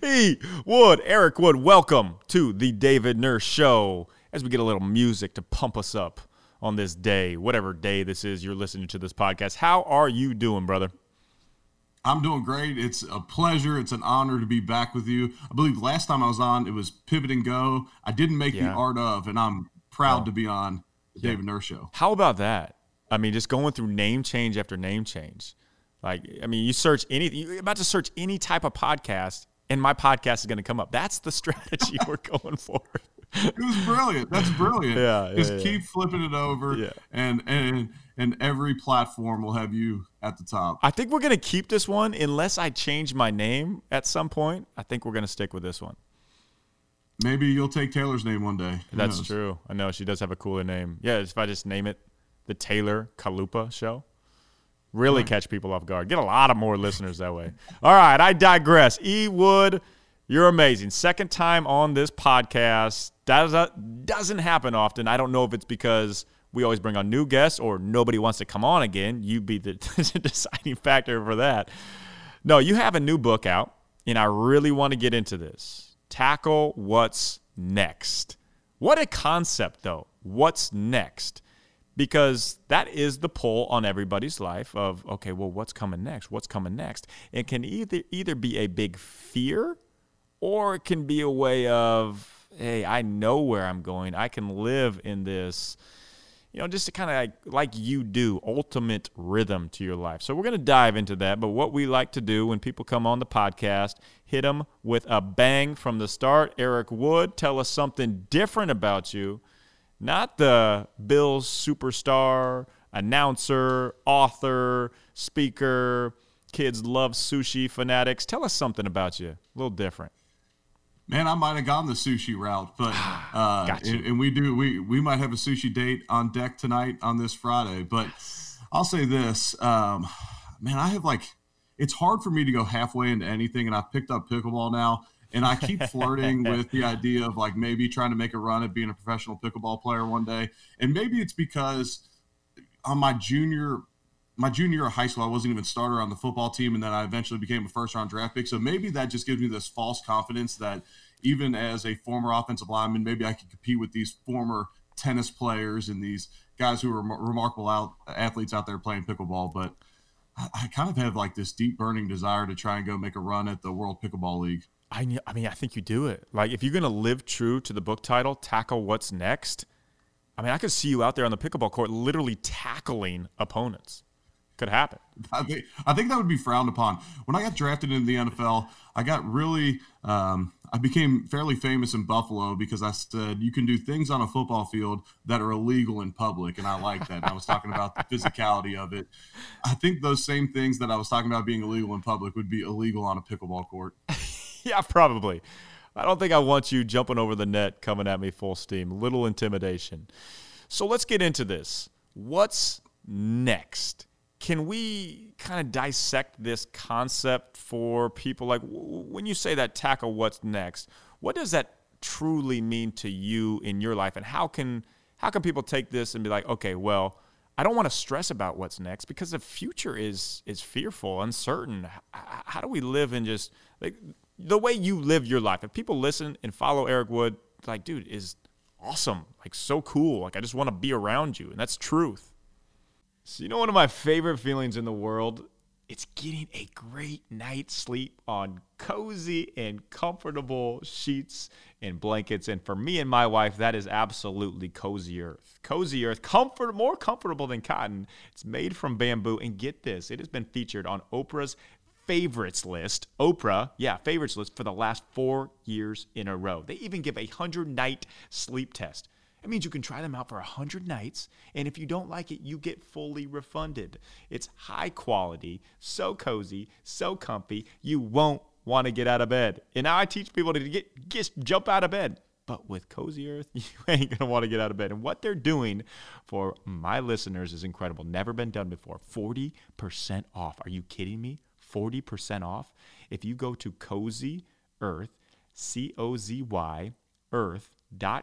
hey, Wood, Eric Wood, welcome to the David Nurse Show as we get a little music to pump us up on this day, whatever day this is you're listening to this podcast. How are you doing, brother? I'm doing great. It's a pleasure. It's an honor to be back with you. I believe last time I was on, it was Pivot and Go. I didn't make yeah. the art of, and I'm proud oh. to be on the yeah. David Nurse Show. How about that? I mean, just going through name change after name change. Like, I mean, you search anything, you're about to search any type of podcast, and my podcast is going to come up. That's the strategy we're going for. It was brilliant. That's brilliant. Yeah, just yeah, keep flipping it over, yeah. and and and every platform will have you at the top. I think we're going to keep this one unless I change my name at some point. I think we're going to stick with this one. Maybe you'll take Taylor's name one day. Who That's knows? true. I know she does have a cooler name. Yeah, if I just name it the Taylor Kalupa Show, really right. catch people off guard. Get a lot of more listeners that way. All right, I digress. E Wood, you're amazing. Second time on this podcast. That doesn't happen often. I don't know if it's because we always bring on new guests or nobody wants to come on again. You be the deciding factor for that. No, you have a new book out, and I really want to get into this. Tackle what's next. What a concept, though. What's next? Because that is the pull on everybody's life of, okay, well, what's coming next? What's coming next? It can either either be a big fear or it can be a way of, hey, I know where I'm going. I can live in this you know, just to kind of like, like you do, ultimate rhythm to your life. So we're going to dive into that. But what we like to do when people come on the podcast, hit them with a bang from the start. Eric Wood, tell us something different about you, not the Bills superstar, announcer, author, speaker, kids love sushi fanatics. Tell us something about you, a little different man, I might have gone the sushi route, but uh, and, and, we do we we might have a sushi date on deck tonight on this Friday. But I'll say this, um, man, I have like it's hard for me to go halfway into anything, and I've picked up pickleball now. And I keep flirting with the idea of like maybe trying to make a run at being a professional pickleball player one day. And maybe it's because on my junior my junior year of high school, I wasn't even starter on the football team, and then I eventually became a first round draft pick. So maybe that just gives me this false confidence that even as a former offensive lineman, maybe I could compete with these former tennis players and these guys who are remarkable out athletes out there playing pickleball. But I, kind of have like this deep burning desire to try and go make a run at the World Pickleball League. I, I mean, I think you do it. Like, if you're going to live true to the book title, tackle what's next. I mean, I could see you out there on the pickleball court literally tackling opponents could happen. I think I think that would be frowned upon. When I got drafted into the NFL, I got really um, I became fairly famous in Buffalo because I said you can do things on a football field that are illegal in public, and I like that. And I was talking about the physicality of it. I think those same things that I was talking about being illegal in public would be illegal on a pickleball court. yeah, probably. I don't think I want you jumping over the net coming at me full steam. Little intimidation. So let's get into this. What's next? Can we kind of dissect this concept for people? Like when you say that tackle what's next, what does that truly mean to you in your life, and how can how can people take this and be like, okay, well, I don't want to stress about what's next because the future is is fearful, uncertain. How do we live in just like the way you live your life? If people listen and follow Eric Wood, like, dude, is awesome, like so cool. Like I just want to be around you, and that's truth. So, you know, one of my favorite feelings in the world? It's getting a great night's sleep on cozy and comfortable sheets and blankets. And for me and my wife, that is absolutely cozy earth. Cozy earth, comfort, more comfortable than cotton. It's made from bamboo. And get this, it has been featured on Oprah's favorites list. Oprah, yeah, favorites list for the last four years in a row. They even give a 100 night sleep test. That means you can try them out for 100 nights, and if you don't like it, you get fully refunded. It's high quality, so cozy, so comfy, you won't want to get out of bed. And now I teach people to get just jump out of bed. But with Cozy Earth, you ain't gonna want to get out of bed. And what they're doing for my listeners is incredible. Never been done before. 40% off. Are you kidding me? 40% off. If you go to Cozy Earth, C O Z Y Earth,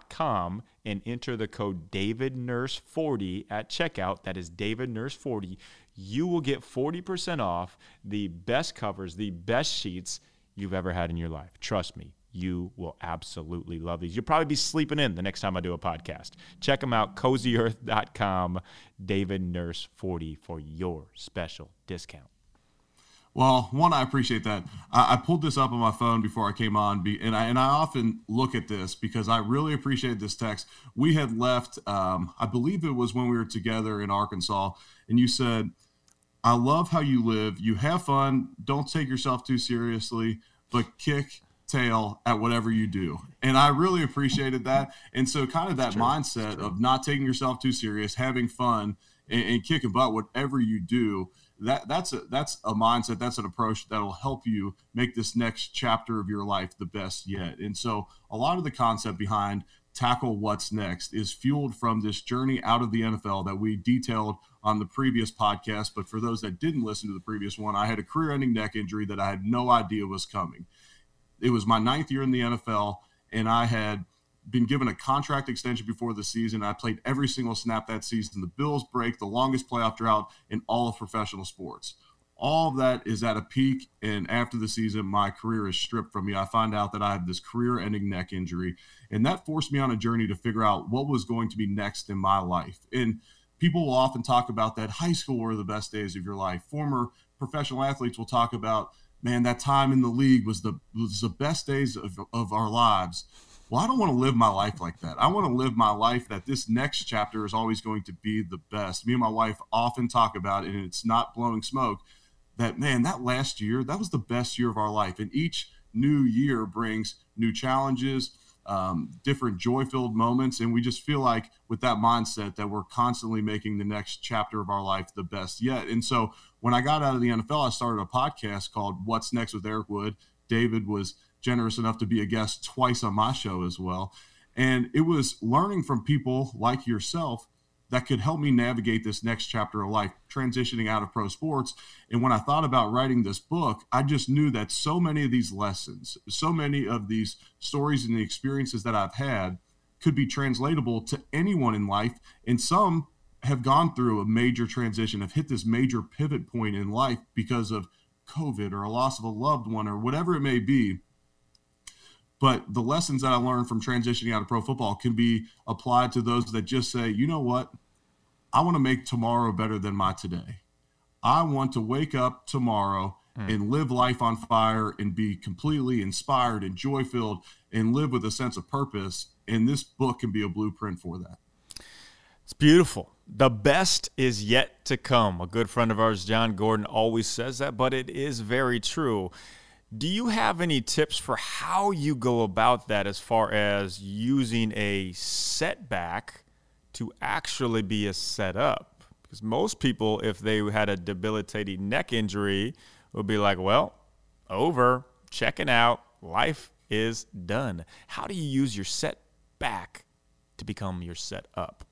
com and enter the code David Nurse 40 at checkout. That is David Nurse 40. You will get 40% off the best covers, the best sheets. you've ever had in your life. Trust me, you will absolutely love these. You'll probably be sleeping in the next time I do a podcast. Check them out, cozyearth.com, David Nurse 40 for your special discount. Well, one, I appreciate that. I, I, pulled this up on my phone before I came on, and I and I often look at this because I really appreciate this text. We had left, um, I believe it was when we were together in Arkansas, and you said, "I love how you live. You have fun. Don't take yourself too seriously, but kick." tail at whatever you do. And I really appreciated that. And so, kind of that mindset of not taking yourself too serious, having fun, and, and kicking butt, whatever you do that that's a that's a mindset that's an approach that'll help you make this next chapter of your life the best yet. And so a lot of the concept behind tackle what's next is fueled from this journey out of the NFL that we detailed on the previous podcast. But for those that didn't listen to the previous one I had a career ending neck injury that I had no idea was coming. It was my ninth year in the NFL and I had been given a contract extension before the season. I played every single snap that season. The Bills break the longest playoff drought in all of professional sports. All of that is at a peak, and after the season, my career is stripped from me. I find out that I have this career-ending neck injury, and that forced me on a journey to figure out what was going to be next in my life. And people will often talk about that high school were the best days of your life. Former professional athletes will talk about, man, that time in the league was the was the best days of, of our lives well, I don't want to live my life like that. I want to live my life that this next chapter is always going to be the best. Me and my wife often talk about it, and it's not blowing smoke. That man, that last year, that was the best year of our life. And each new year brings new challenges, um, different joy filled moments. And we just feel like with that mindset that we're constantly making the next chapter of our life the best yet. And so when I got out of the NFL, I started a podcast called What's Next with Eric Wood. David was generous enough to be a guest twice on my show as well. And it was learning from people like yourself that could help me navigate this next chapter of life, transitioning out of pro sports. And when I thought about writing this book, I just knew that so many of these lessons, so many of these stories and the experiences that I've had could be translatable to anyone in life. And some have gone through a major transition, have hit this major pivot point in life because of COVID or a loss of a loved one or whatever it may be. But the lessons that I learned from transitioning out of pro football can be applied to those that just say, you know what? I want to make tomorrow better than my today. I want to wake up tomorrow mm. and live life on fire and be completely inspired and joy filled and live with a sense of purpose. And this book can be a blueprint for that. It's beautiful. The best is yet to come. A good friend of ours, Jon Gordon, always says that, but it is very true. Do you have any tips for how you go about that as far as using a setback to actually be a setup? Because most people, if they had a debilitating neck injury, would be like, well, over, checking out, life is done. How do you use your setback to become your setup?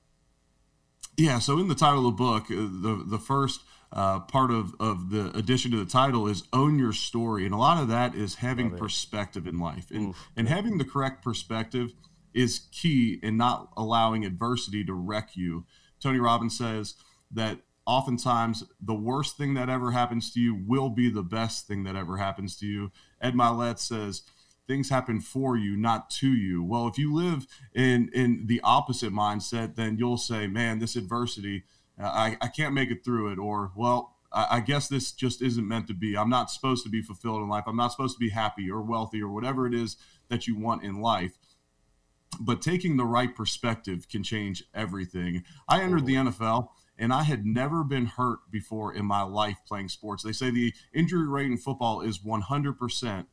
Yeah, so in the title of the book, uh, the the first uh, part of, of the addition to the title is own your story. And a lot of that is having perspective in life. And, Oof. and having the correct perspective is key in not allowing adversity to wreck you. Tony Robbins says that oftentimes the worst thing that ever happens to you will be the best thing that ever happens to you. Ed Mylett says, things happen for you, not to you. Well, if you live in in the opposite mindset, then you'll say, man, this adversity – I, I can't make it through it, or well, I, I guess this just isn't meant to be. I'm not supposed to be fulfilled in life. I'm not supposed to be happy or wealthy or whatever it is that you want in life. But taking the right perspective can change everything. I entered the NFL and I had never been hurt before in my life playing sports. They say the injury rate in football is 100%.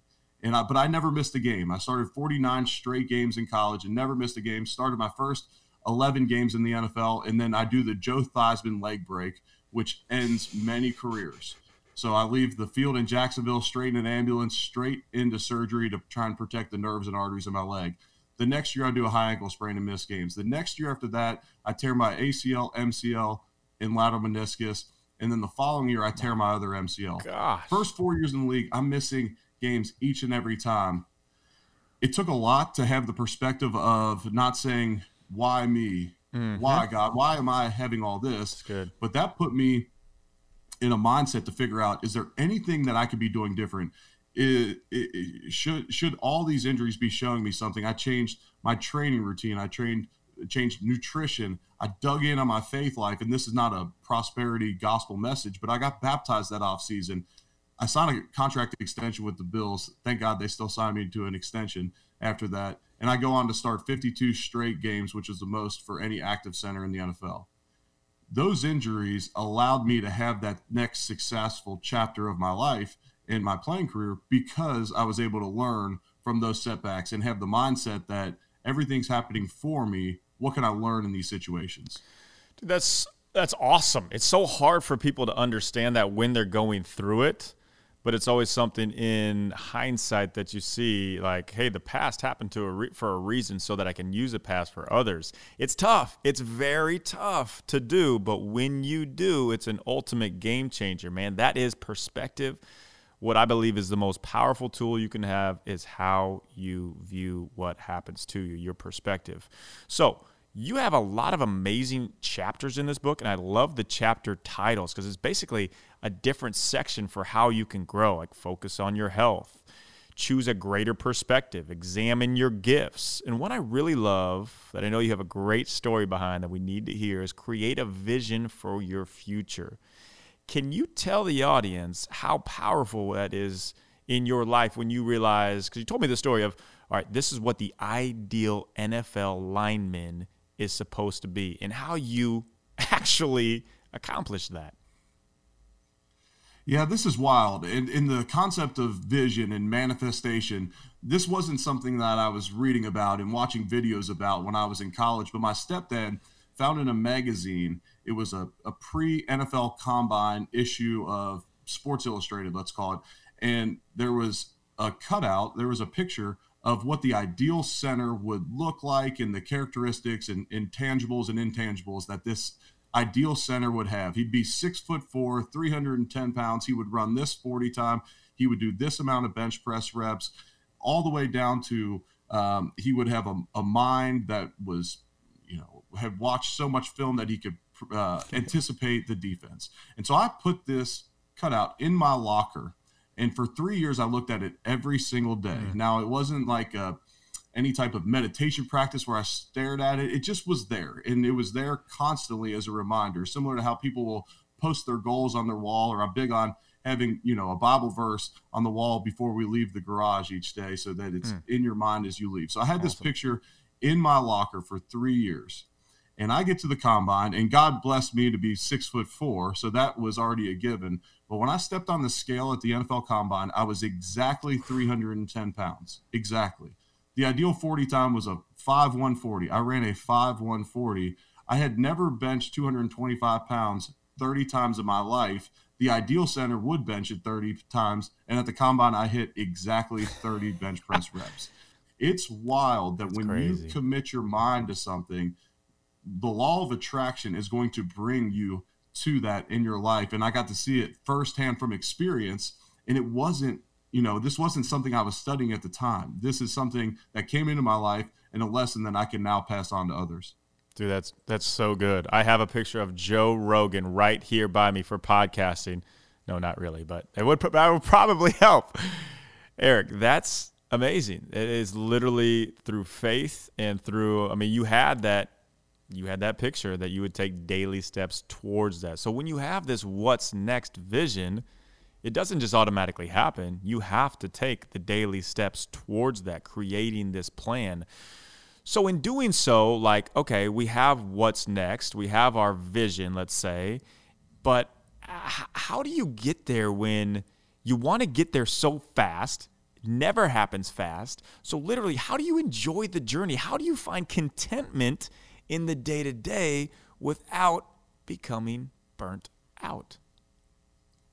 And I, but I never missed a game. I started 49 straight games in college and never missed a game. Started my first 11 games in the NFL, and then I do the Joe Theismann leg break, which ends many careers. So I leave the field in Jacksonville straight in an ambulance, straight into surgery to try and protect the nerves and arteries in my leg. The next year, I do a high ankle sprain and miss games. The next year after that, I tear my ACL, MCL, and lateral meniscus. And then the following year, I tear my other MCL. Gosh. First four years in the league, I'm missing games each and every time. It took a lot to have the perspective of not saying, why me? Mm-hmm. Why God? Why am I having all this? good. But that put me in a mindset to figure out is there anything that I could be doing different? it, it, should should all these injuries be showing me something? I changed my training routine. I trained changed nutrition. I dug in on my faith life, and this is not a prosperity gospel message, but I got baptized that off season. I signed a contract extension with the Bills. Thank God they still signed me to an extension after that. And I go on to start 52 straight games, which is the most for any active center in the NFL. Those injuries allowed me to have that next successful chapter of my life in my playing career because I was able to learn from those setbacks and have the mindset that everything's happening for me. What can I learn in these situations? Dude, that's that's awesome. It's so hard for people to understand that when they're going through it, but it's always something in hindsight that you see like, hey, the past happened to a re- for a reason so that I can use the past for others. It's tough. It's very tough to do, but when you do, it's an ultimate game changer, man. That is perspective what I believe is the most powerful tool you can have is how you view what happens to you, your perspective. So, you have a lot of amazing chapters in this book, and I love the chapter titles because it's basically a different section for how you can grow, like focus on your health, choose a greater perspective, examine your gifts. And what I really love that I know you have a great story behind that we need to hear is create a vision for your future. Can you tell the audience how powerful that is in your life when you realize, because you told me the story of, all right, this is what the ideal NFL lineman is supposed to be, and how you actually accomplish that? Yeah, this is wild. In, in the concept of vision and manifestation, this wasn't something that I was reading about and watching videos about when I was in college, but my stepdad found in a magazine it was a, a pre NFL combine issue of Sports Illustrated, let's call it. And there was a cutout, there was a picture of what the ideal center would look like and the characteristics and intangibles and intangibles that this ideal center would have. He'd be six foot four, 310 pounds. He would run this 40 time. He would do this amount of bench press reps, all the way down to um, he would have a, a mind that was, you know, had watched so much film that he could uh, anticipate the defense. And so I put this cutout in my locker. And for three years, I looked at it every single day. Mm. Now, it wasn't like a, uh, any type of meditation practice where I stared at it. It just was there. And it was there constantly as a reminder, similar to how people will post their goals on their wall, or I'm big on having you know a bible verse on the wall before we leave the garage each day so that it's mm. in your mind as you leave so i had awesome. this picture in my locker for three years and I get to the combine, and God blessed me to be six foot four, so that was already a given. But when I stepped on the scale at the NFL combine, I was exactly 310 pounds. Exactly. The ideal 40 time was a 5'140. I ran a 5'140. I had never benched 225 pounds 30 times in my life. The ideal center would bench it 30 times, and at the combine, I hit exactly 30 bench press reps. It's wild that That's when crazy. you commit your mind to something – the law of attraction is going to bring you to that in your life. And I got to see it firsthand from experience. And it wasn't, you know, this wasn't something I was studying at the time. This is something that came into my life and a lesson that I can now pass on to others. Dude, that's that's so good. I have a picture of Joe Rogan right here by me for podcasting. No, not really, but it would that would probably help. Eric, that's amazing. It is literally through faith and through I mean, you had that you had that picture that you would take daily steps towards that. So when you have this what's next vision, it doesn't just automatically happen. You have to take the daily steps towards that, creating this plan. So in doing so, like, okay, we have what's next, we have our vision, let's say, but how do you get there when you want to get there so fast? never happens fast. So literally, how do you enjoy the journey? How do you find contentment in the day to day without becoming burnt out?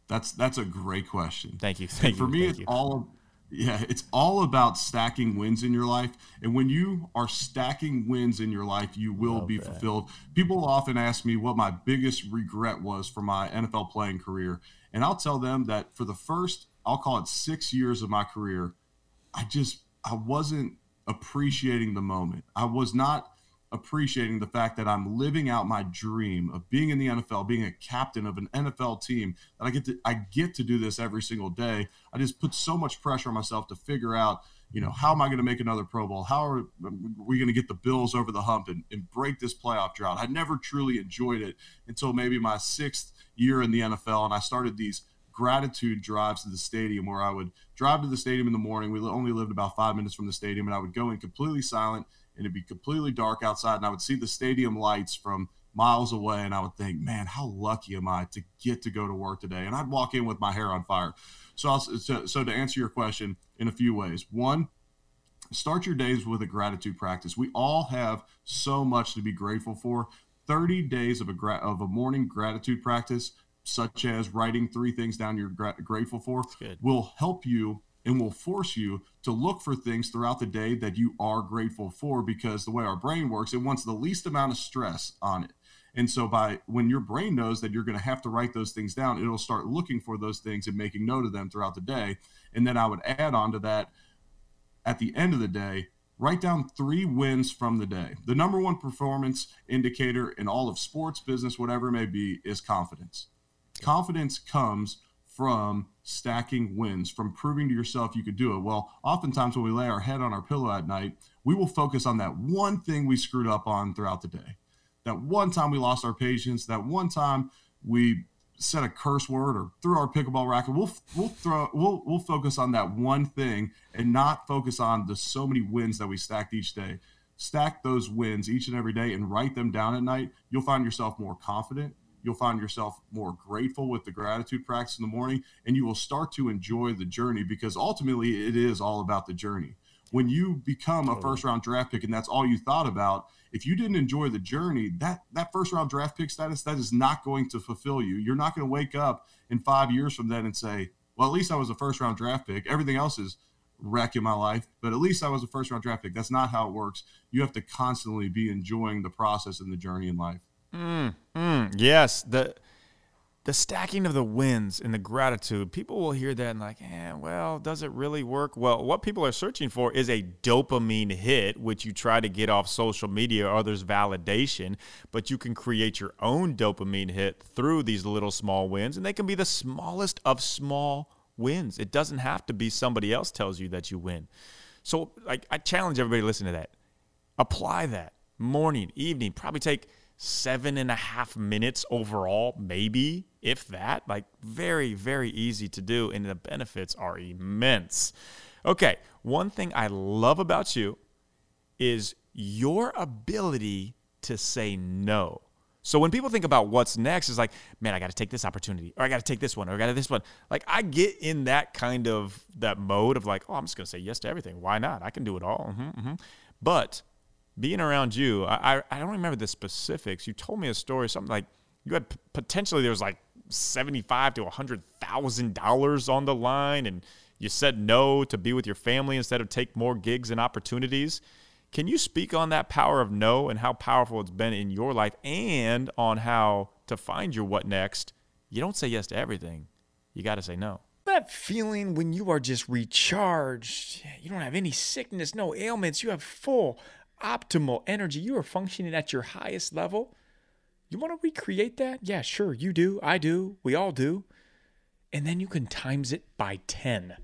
That's that's a great question. Thank you. Thank for you, me, it's you. all yeah, it's all about stacking wins in your life. And when you are stacking wins in your life, you will Love be that. fulfilled. People often ask me what my biggest regret was for my NFL playing career. And I'll tell them that for the first, I'll call it six years of my career, I just I wasn't appreciating the moment. I was not appreciating the fact that I'm living out my dream of being in the NFL, being a captain of an NFL team. That I get to I get to do this every single day. I just put so much pressure on myself to figure out, you know, how am I going to make another Pro Bowl? How are we going to get the Bills over the hump and, and break this playoff drought? I never truly enjoyed it until maybe my sixth year in the NFL, and I started these gratitude drives to the stadium where I would drive to the stadium in the morning. We only lived about five minutes from the stadium, and I would go in completely silent and it'd be completely dark outside, and I would see the stadium lights from miles away, and I would think, man, how lucky am I to get to go to work today? And I'd walk in with my hair on fire. So, I'll, so, so to answer your question in a few ways, one, start your days with a gratitude practice. We all have so much to be grateful for. 30 days of a gra- of a morning gratitude practice, such as writing three things down you're gra- grateful for, will help you and will force you to look for things throughout the day that you are grateful for because the way our brain works, it wants the least amount of stress on it. And so by when your brain knows that you're going to have to write those things down, it'll start looking for those things and making note of them throughout the day. And then I would add on to that at the end of the day, write down three wins from the day. The number one performance indicator in all of sports, business, whatever it may be, is confidence. Confidence comes from stacking wins, from proving to yourself you could do it. Well, oftentimes when we lay our head on our pillow at night, we will focus on that one thing we screwed up on throughout the day. That one time we lost our patience, that one time we said a curse word or threw our pickleball racket. We'll we'll throw we'll we'll focus on that one thing and not focus on the so many wins that we stacked each day. Stack those wins each and every day and write them down at night. You'll find yourself more confident You'll find yourself more grateful with the gratitude practice in the morning, and you will start to enjoy the journey because ultimately it is all about the journey. When you become a first round draft pick and that's all you thought about, if you didn't enjoy the journey, that that first round draft pick status that is not going to fulfill you. You're not going to wake up in five years from then and say, "Well, at least I was a first round draft pick. Everything else is wreck in my life, but at least I was a first round draft pick." That's not how it works. You have to constantly be enjoying the process and the journey in life. Mm, mm, yes, the the stacking of the wins and the gratitude. People will hear that and like, eh, well, does it really work? Well, what people are searching for is a dopamine hit, which you try to get off social media or others' validation, but you can create your own dopamine hit through these little small wins, and they can be the smallest of small wins. It doesn't have to be somebody else tells you that you win. So, like, I challenge everybody to listen to that. Apply that morning, evening, probably take – seven and a half minutes overall, maybe, if that. Like, very, very easy to do, and the benefits are immense. Okay, one thing I love about you is your ability to say no. So when people think about what's next, it's like, man, I got to take this opportunity, or I got to take this one, or I got to this one. Like I get in that kind of that mode of like, oh, I'm just gonna say yes to everything. Why not? I can do it all. Mm-hmm, mm-hmm. But being around you, I, I don't remember the specifics. You told me a story, something like you had potentially there was like seventy-five to hundred thousand dollars on the line, and you said no to be with your family instead of take more gigs and opportunities. Can you speak on that power of no and how powerful it's been in your life, and on how to find your what next? You don't say yes to everything. You got to say no. That feeling when you are just recharged, you don't have any sickness, no ailments, you have full optimal energy. You are functioning at your highest level. You want to recreate that? Yeah, sure, you do. I do. We all do. And then you can times it by 10.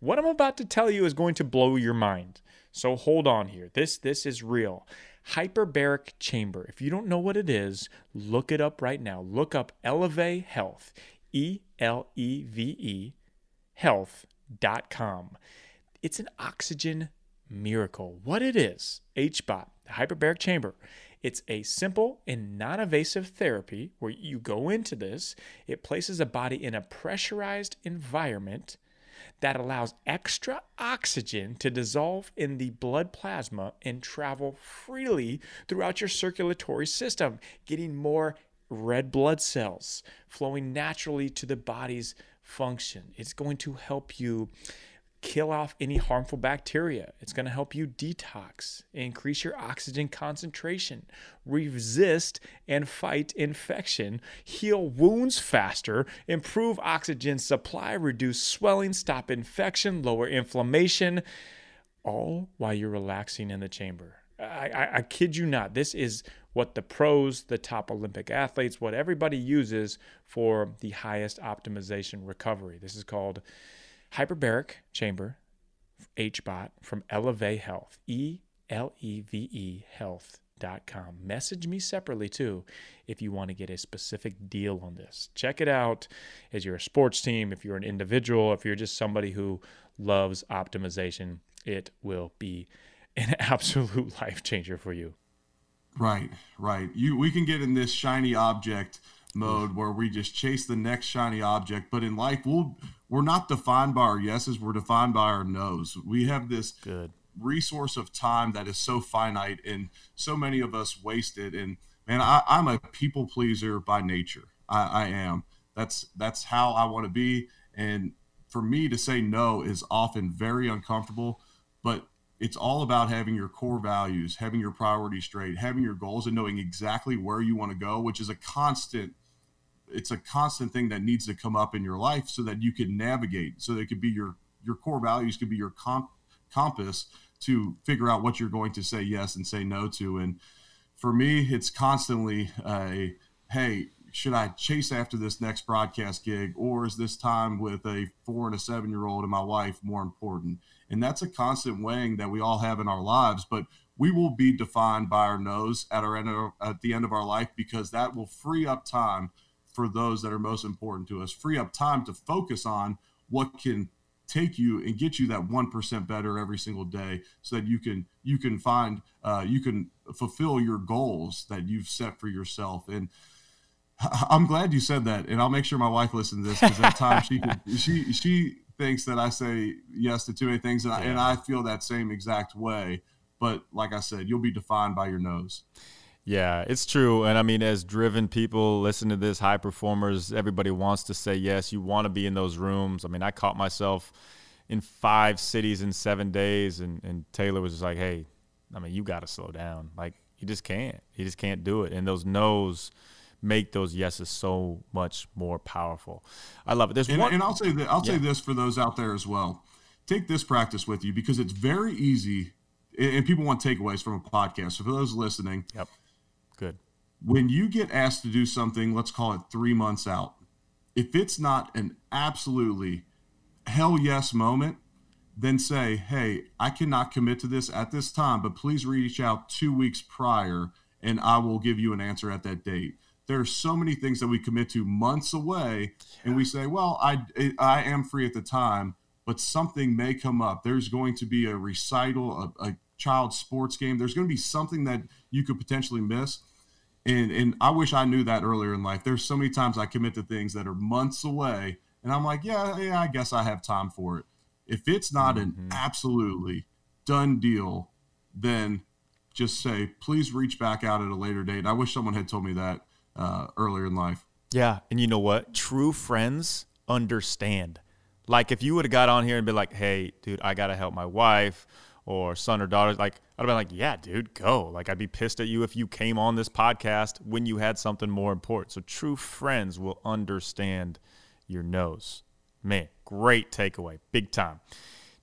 What I'm about to tell you is going to blow your mind. So hold on here. This this is real. Hyperbaric chamber. If you don't know what it is, look it up right now. Look up Eleve Health. E L E V E health.com. It's an oxygen miracle. What it is, HBOT, the hyperbaric chamber, it's a simple and non invasive therapy where you go into this, it places a body in a pressurized environment that allows extra oxygen to dissolve in the blood plasma and travel freely throughout your circulatory system, getting more red blood cells flowing naturally to the body's function. It's going to help you kill off any harmful bacteria. It's going to help you detox, increase your oxygen concentration, resist and fight infection, heal wounds faster, improve oxygen supply, reduce swelling, stop infection, lower inflammation, all while you're relaxing in the chamber. I, I, I kid you not. This is what the pros, the top Olympic athletes, what everybody uses for the highest optimization recovery. This is called hyperbaric chamber HBOT from Eleve Health, E L E V E Health com. Message me separately too if you want to get a specific deal on this. Check it out as you're a sports team, if you're an individual, if you're just somebody who loves optimization, it will be an absolute life changer for you. Right, right. You we can get in this shiny object mode where we just chase the next shiny object, but in life we'll we're not defined by our yeses, we're defined by our nos. We have this good resource of time that is so finite and so many of us wasted. And man, I, am a people pleaser by nature. I, I am. That's that's how I want to be. And for me to say no is often very uncomfortable, but it's all about having your core values, having your priorities straight, having your goals, and knowing exactly where you want to go, which is a constant. It's a constant thing that needs to come up in your life so that you can navigate. So that it could be your your core values could be your comp, compass to figure out what you're going to say yes and say no to. And for me, it's constantly a hey, should I chase after this next broadcast gig, or is this time with a four and a seven year old and my wife more important? And that's a constant weighing that we all have in our lives, but we will be defined by our nos at our end of, at the end of our life because that will free up time for those that are most important to us, free up time to focus on what can take you and get you that 1% better every single day so that you can you can find uh, you can fulfill your goals that you've set for yourself. And i'm glad you said that and i'll make sure my wife listens to this because at times she can, she she thinks that i say yes to too many things and, yeah. I, and i feel that same exact way. But like i said you'll be defined by your nos yeah, it's true. And I mean, as driven people listen to this, high performers, everybody wants to say yes. You want to be in those rooms. I mean, I caught myself in five cities in seven days, and, and Taylor was just like, hey, I mean, you got to slow down. Like, you just can't. You just can't do it. And those no's make those yeses so much more powerful. I love it. There's and, one, and I'll say that I'll yeah. say this for those out there as well. Take this practice with you because it's very easy, and people want takeaways from a podcast. So for those listening, yep. When you get asked to do something, let's call it three months out, if it's not an absolutely hell yes moment, then say, hey, I cannot commit to this at this time, but please reach out two weeks prior and I will give you an answer at that date. There are so many things that we commit to months away, and we say, well, I, I am free at the time, but something may come up. There's going to be a recital, a, a child sports game. There's going to be something that you could potentially miss. And and I wish I knew that earlier in life. There's so many times I commit to things that are months away, and I'm like, yeah, yeah, I guess I have time for it. If it's not mm-hmm. an absolutely done deal, then just say, please reach back out at a later date. I wish someone had told me that uh, earlier in life. Yeah, and you know what? True friends understand. Like if you would have got on here and been like, "Hey, dude, I gotta help my wife," or son or daughter, like I'd have been like, yeah, dude, go. Like I'd be pissed at you if you came on this podcast when you had something more important. So true friends will understand your nos. Man, great takeaway. Big time.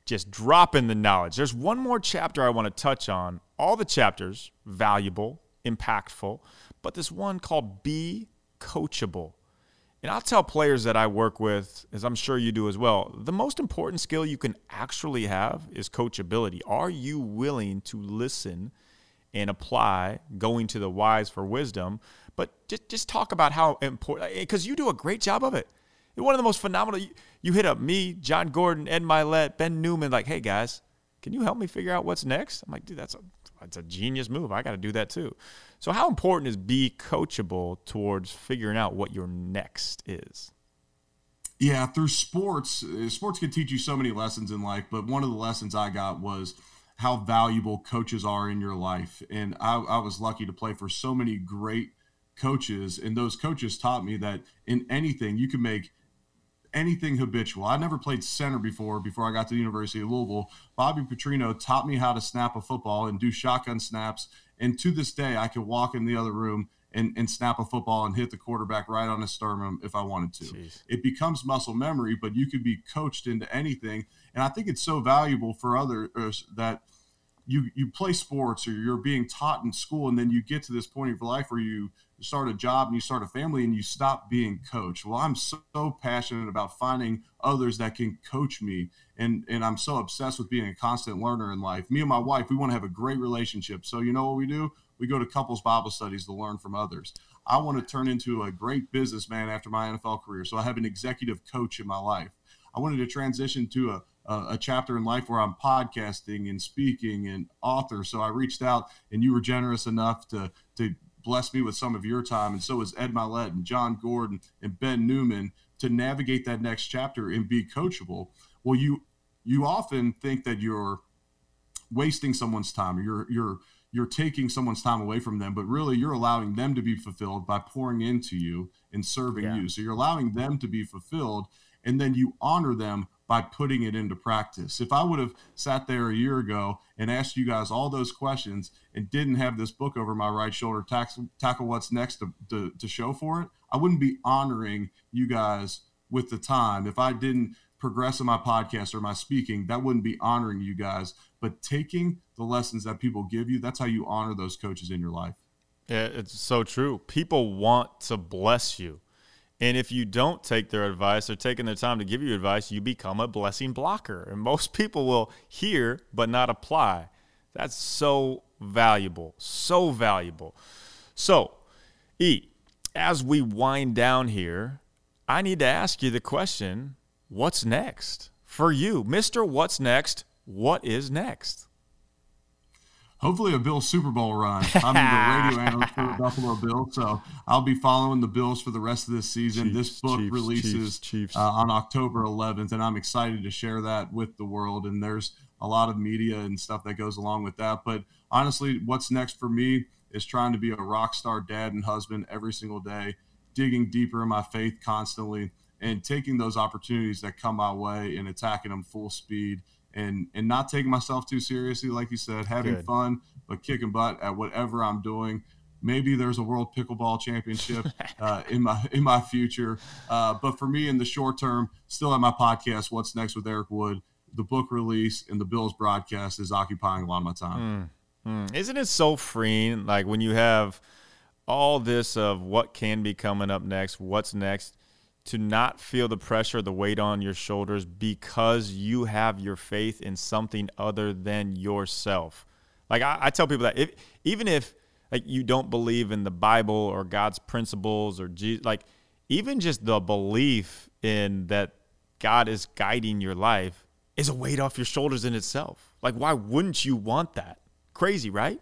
Just dropping the knowledge. There's one more chapter I want to touch on. All the chapters, valuable, impactful, but this one called Be Coachable. And I'll tell players that I work with, as I'm sure you do as well, the most important skill you can actually have is coachability. Are you willing to listen and apply going to the wise for wisdom? But just, just talk about how important, because eh, you do a great job of it. You're one of the most phenomenal. You, you hit up me, Jon Gordon, Ed Mylett, Ben Newman, like, hey guys, can you help me figure out what's next? I'm like, dude, that's a, that's a genius move. I got to do that too. So, how important is be coachable towards figuring out what your next is? Yeah, through sports, uh, sports can teach you so many lessons in life. But one of the lessons I got was how valuable coaches are in your life. And I, I was lucky to play for so many great coaches. And those coaches taught me that in anything, you can make anything habitual. I never played center before before I got to the University of Louisville. Bobby Petrino taught me how to snap a football and do shotgun snaps and to this day, I could walk in the other room and, and snap a football and hit the quarterback right on his sternum if I wanted to. Jeez. It becomes muscle memory, but you could be coached into anything. And I think it's so valuable for others uh, that you you play sports or you're being taught in school and then you get to this point of your life where you start a job and you start a family and you stop being coached well i'm so passionate about finding others that can coach me and and i'm so obsessed with being a constant learner in life me and my wife we want to have a great relationship so you know what we do we go to couples bible studies to learn from others i want to turn into a great businessman after my nfl career so i have an executive coach in my life i wanted to transition to a a, a chapter in life where I'm podcasting and speaking and author. So I reached out, and you were generous enough to to bless me with some of your time, and so was Ed Mylett and Jon Gordon and Ben Newman to navigate that next chapter and be coachable. Well, you you often think that you're wasting someone's time, or you're you're you're taking someone's time away from them, but really you're allowing them to be fulfilled by pouring into you and serving yeah. you. So you're allowing them to be fulfilled, and then you honor them by putting it into practice. If I would have sat there a year ago and asked you guys all those questions and didn't have this book over my right shoulder, tackle, tackle what's next to, to, to show for it, I wouldn't be honoring you guys with the time. If I didn't progress in my podcast or my speaking, that wouldn't be honoring you guys. But taking the lessons that people give you, that's how you honor those coaches in your life. It's so true. People want to bless you. And if you don't take their advice or taking their time to give you advice, you become a blessing blocker. And most people will hear but not apply. That's so valuable, so valuable. So, E, as we wind down here, I need to ask you the question what's next for you? Mr. What's Next? What is next? hopefully a Bills Super Bowl run. I'm the radio analyst for the Buffalo Bills, so I'll be following the Bills for the rest of this season. Chiefs, this book Chiefs, releases Chiefs, uh, on October 11th, and I'm excited to share that with the world. And there's a lot of media and stuff that goes along with that. But honestly, what's next for me is trying to be a rock star dad and husband every single day, digging deeper in my faith constantly, and taking those opportunities that come my way and attacking them full speed and and not taking myself too seriously, like you said, having Good. fun, but kicking butt at whatever I'm doing. Maybe there's a world pickleball championship uh, in my in my future, uh, but for me in the short term, still at my podcast. What's next with Eric Wood? The book release and the Bills broadcast is occupying a lot of my time. Mm, mm. Isn't it so freeing? Like when you have all this of what can be coming up next, what's next to not feel the pressure, the weight on your shoulders because you have your faith in something other than yourself. Like I, I tell people that if, even if like you don't believe in the Bible or God's principles or Jesus, like even just the belief in that God is guiding your life is a weight off your shoulders in itself. Like why wouldn't you want that? Crazy, right?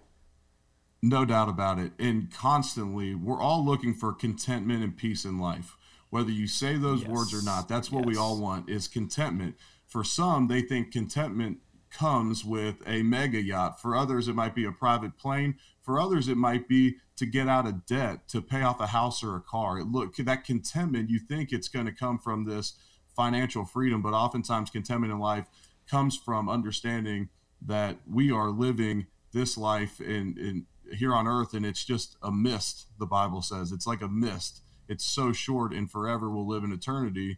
No doubt about it. And constantly, we're all looking for contentment and peace in life whether you say those yes. words or not. That's what yes. we all want is contentment. For some, they think contentment comes with a mega yacht. For others, it might be a private plane. For others, it might be to get out of debt, to pay off a house or a car. Look, that contentment, you think it's going to come from this financial freedom, but oftentimes contentment in life comes from understanding that we are living this life in, in here on earth and it's just a mist the bible says it's like a mist it's so short and forever will live in eternity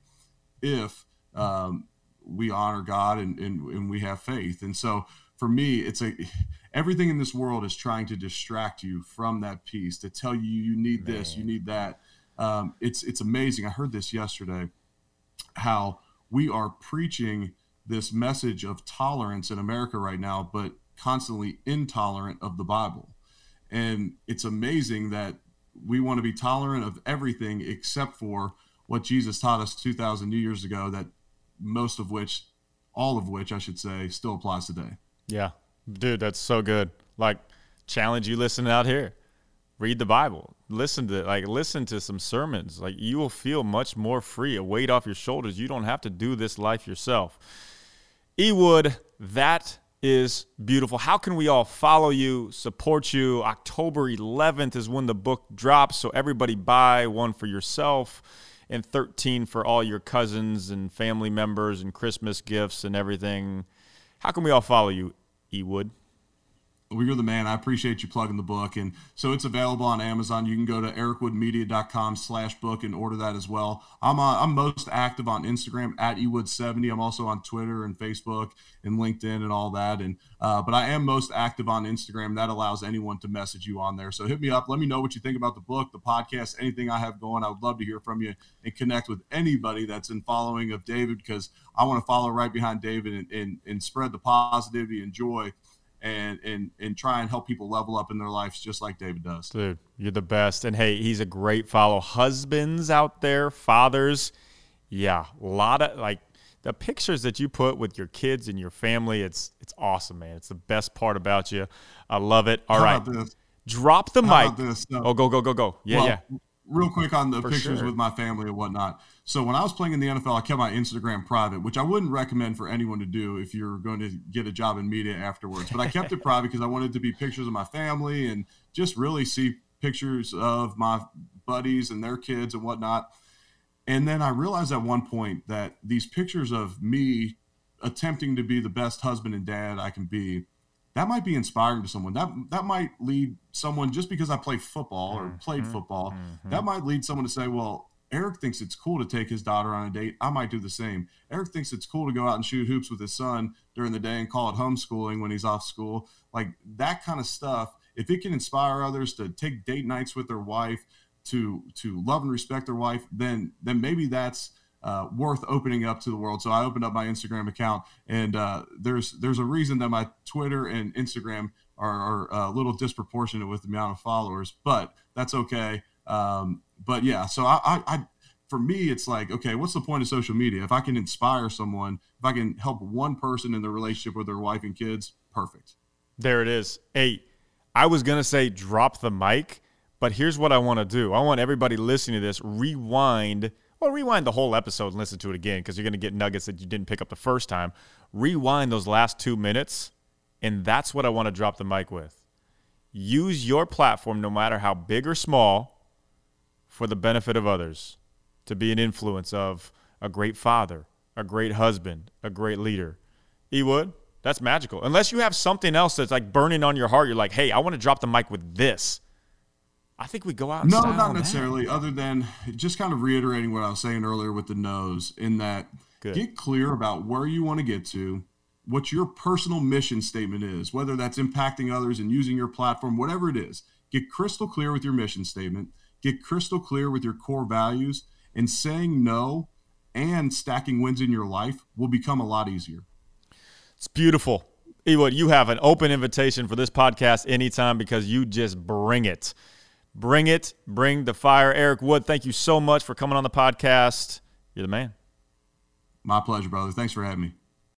if um, we honor God and, and, and we have faith. And so for me, it's a everything in this world is trying to distract you from that peace, to tell you you need Man. this, you need that. Um, it's it's amazing. I heard this yesterday, how we are preaching this message of tolerance in America right now, but constantly intolerant of the Bible. And it's amazing that we want to be tolerant of everything except for what Jesus taught us 2,000 years ago, that most of which, all of which, I should say, still applies today. Yeah. Dude, that's so good. Like, challenge you listening out here. Read the Bible. Listen to like listen to some sermons. Like you will feel much more free, a weight off your shoulders. You don't have to do this life yourself. Ewood, that is beautiful. How can we all follow you, support you? October 11th is when the book drops, so everybody buy one for yourself and 13 for all your cousins and family members and Christmas gifts and everything. How can we all follow you, Ewood? Well, you're the man. I appreciate you plugging the book. And so it's available on Amazon. You can go to ericwoodmedia.com slash book and order that as well. I'm on, I'm most active on Instagram at ewood70. I'm also on Twitter and Facebook and LinkedIn and all that. And uh, but I am most active on Instagram. That allows anyone to message you on there. So hit me up. Let me know what you think about the book, the podcast, anything I have going. I would love to hear from you and connect with anybody that's in following of David because I want to follow right behind David and, and, and spread the positivity and joy and and and try and help people level up in their lives just like David does. Dude, you're the best. And hey, he's a great follow. Husbands out there, fathers, yeah, a lot of like the pictures that you put with your kids and your family. It's it's awesome, man. It's the best part about you. I love it. All How right, drop the How mic. oh, go go go go. Yeah, well, yeah. Real quick on the For pictures sure. with my family and whatnot. So when I was playing in the NFL, I kept my Instagram private, which I wouldn't recommend for anyone to do if you're going to get a job in media afterwards. But I kept it private because I wanted to be pictures of my family and just really see pictures of my buddies and their kids and whatnot. And then I realized at one point that these pictures of me attempting to be the best husband and dad I can be, that might be inspiring to someone. That that might lead someone just because I play football or mm-hmm. played football, mm-hmm. that might lead someone to say, well, Eric thinks it's cool to take his daughter on a date. I might do the same. Eric thinks it's cool to go out and shoot hoops with his son during the day and call it homeschooling when he's off school. Like that kind of stuff, if it can inspire others to take date nights with their wife, to to love and respect their wife, then then maybe that's uh, worth opening up to the world. So I opened up my Instagram account, and uh, there's there's a reason that my Twitter and Instagram are, are a little disproportionate with the amount of followers, but that's okay. Um, but yeah, so I, I, I for me, it's like, okay, what's the point of social media? If I can inspire someone, if I can help one person in their relationship with their wife and kids, perfect. There it is. Hey, I was going to say drop the mic, but here's what I want to do. I want everybody listening to this rewind, well, rewind the whole episode and listen to it again because you're going to get nuggets that you didn't pick up the first time. Rewind those last two minutes, and that's what I want to drop the mic with. Use your platform, no matter how big or small, for the benefit of others, to be an influence of a great father, a great husband, a great leader. Ewood, that's magical. Unless you have something else that's like burning on your heart, you're like, hey, I want to drop the mic with this. I think we go out. No, style not on that. necessarily. Other than just kind of reiterating what I was saying earlier with the nos, in that Good. get clear about where you want to get to, what your personal mission statement is, whether that's impacting others and using your platform, whatever it is. Get crystal clear with your mission statement. Get crystal clear with your core values, and saying no and stacking wins in your life will become a lot easier. It's beautiful. Ewood, you have an open invitation for this podcast anytime because you just bring it. Bring it. Bring the fire. Eric Wood, thank you so much for coming on the podcast. You're the man. My pleasure, brother. Thanks for having me.